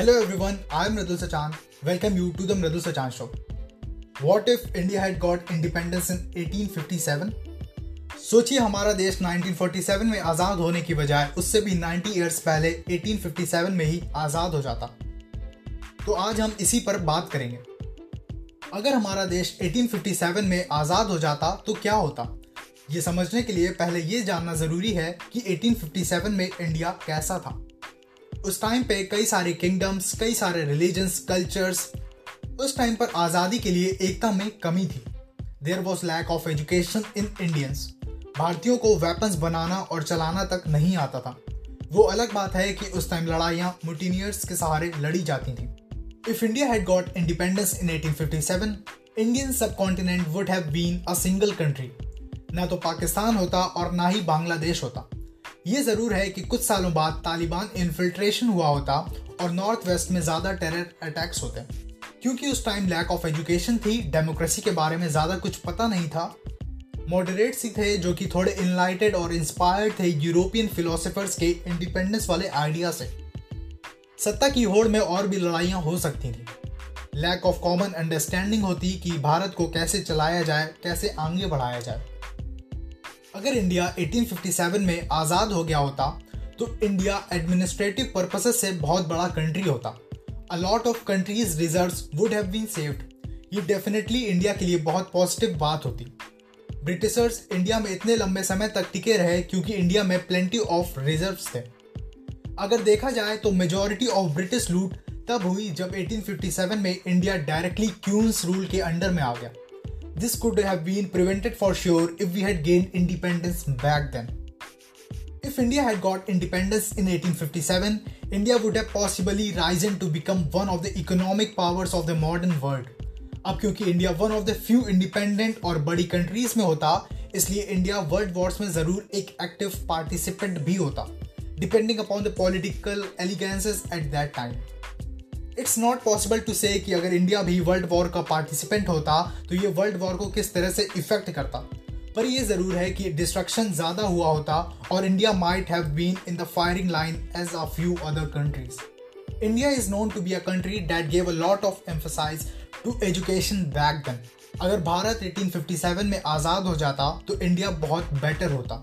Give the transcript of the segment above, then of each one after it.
Hello everyone, I am Mridul Sachan. Welcome you to the Mridul Sachan Show. What if India had got independence in 1857? सोचिए हमारा देश 1947 में आज़ाद होने की बजाय उससे भी 90 इयर्स पहले 1857 में ही आज़ाद हो जाता तो आज हम इसी पर बात करेंगे अगर हमारा देश 1857 में आज़ाद हो जाता तो क्या होता ये समझने के लिए पहले ये जानना ज़रूरी है कि 1857 में इंडिया कैसा था उस टाइम पे कई सारे किंगडम्स कई सारे रिलीजन्स कल्चर्स उस टाइम पर आज़ादी के लिए एकता में कमी थी। There was lack of education in Indians भारतीयों को वेपन्स बनाना और चलाना तक नहीं आता था। वो अलग बात है कि उस टाइम लड़ाइयाँ मुटीनियर्स के सहारे लड़ी जाती थी। If India had got independence in 1857 Indian subcontinent would have been a single country ना तो पाकिस्तान होता और ना ही बांग्लादेश होता। ये ज़रूर है कि कुछ सालों बाद तालिबान इन्फिल्ट्रेशन हुआ होता और नॉर्थ वेस्ट में ज़्यादा टेरर अटैक्स होते। क्योंकि उस टाइम लैक ऑफ़ एजुकेशन थी डेमोक्रेसी के बारे में ज़्यादा कुछ पता नहीं था। मॉडरेट्स ही थे जो कि थोड़े इनलाइटेड और इंस्पायर्ड थे यूरोपियन फिलोसफर्स के इंडिपेंडेंस वाले आइडिया से। सत्ता की होड़ में और भी लड़ाइयाँ हो सकती थी। लैक ऑफ़ कॉमन अंडरस्टैंडिंग होती कि भारत को कैसे चलाया जाए, कैसे आगे बढ़ाया जाए। अगर इंडिया 1857 में आज़ाद हो गया होता तो इंडिया एडमिनिस्ट्रेटिव पर्पसेस से बहुत बड़ा कंट्री होता। A lot of countries reserve would have been saved ये डेफिनेटली इंडिया के लिए बहुत पॉजिटिव बात होती। ब्रिटिशर्स इंडिया में इतने लंबे समय तक टिके रहे क्योंकि इंडिया में प्लेंटी ऑफ़ रिज़र्व थे। अगर देखा जाए तो मेजोरिटी ऑफ़ ब्रिटिश लूट तब हुई जब 1857 में इंडिया डायरेक्टली क्यूंस रूल के अंडर में आ गया। This could have been prevented for sure if we had gained independence back then. If India had got independence in 1857, India would have possibly risen to become one of the economic powers of the modern world. अब क्योंकि India one of the few independent और बड़ी countries में होता इसलिए India world Wars में जरूर एक एक्टिव पार्टिसिपेंट भी होता depending upon the political allegiances at that time it's not possible to say कि अगर इंडिया भी वर्ल्ड वॉर का पार्टिसिपेंट होता तो ये वर्ल्ड वॉर को किस तरह से इफ़ेक्ट करता? पर यह ज़रूर है कि डिस्ट्रक्शन ज़्यादा हुआ होता और India might have been in the firing line as a few other countries India is known to be a country that gave a lot of emphasis to education back then अगर भारत 1857 में आज़ाद हो जाता तो इंडिया बहुत better होता.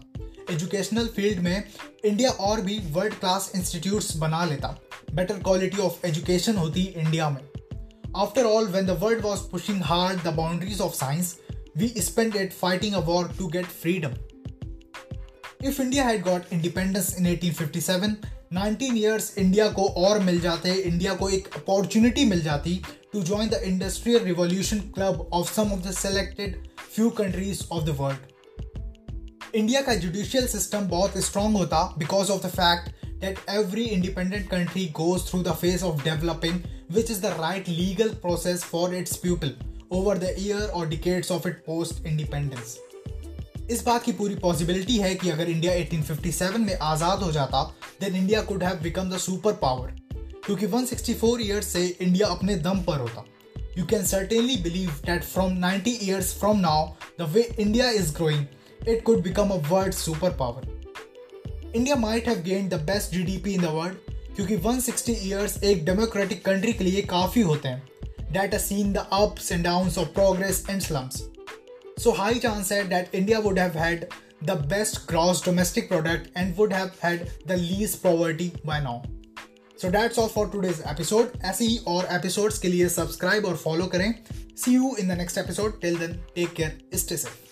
Educational field में India और भी वर्ल्ड क्लास इंस्टीट्यूट्स बना लेता. बेटर क्वालिटी ऑफ़ एजुकेशन होती इंडिया में. After all when the world was pushing hard the boundaries of science we spend it fighting a war to get freedom if India had got independence in 1857 19 years India को और मिल जाते India को एक opportunity मिल जाती to join the industrial revolution club of some of the selected few countries of the world India का judicial system बहुत strong होता because of the fact that every independent country goes through the phase of developing, which is the right legal process for its people over the year or decades of its post independence. इस बात की पूरी possibility है कि अगर India 1857 में आज़ाद हो जाता then India could have become the super power क्योंकि 164 ईयर्स से इंडिया अपने दम पर होता you can certainly believe that from 90 years from now the way India is growing it could become a world superpower. India might have gained the best GDP in the world क्योंकि 160 years एक democratic country के लिए काफ़ी होते हैं that has seen the ups and downs of progress and slumps. So high chance है that India would have had the best gross domestic product and would have had the least poverty by now. So that's all for today's episode. ऐसे ही और episodes के लिए subscribe और follow करें. See you in the next episode. Till then, take care. Stay safe.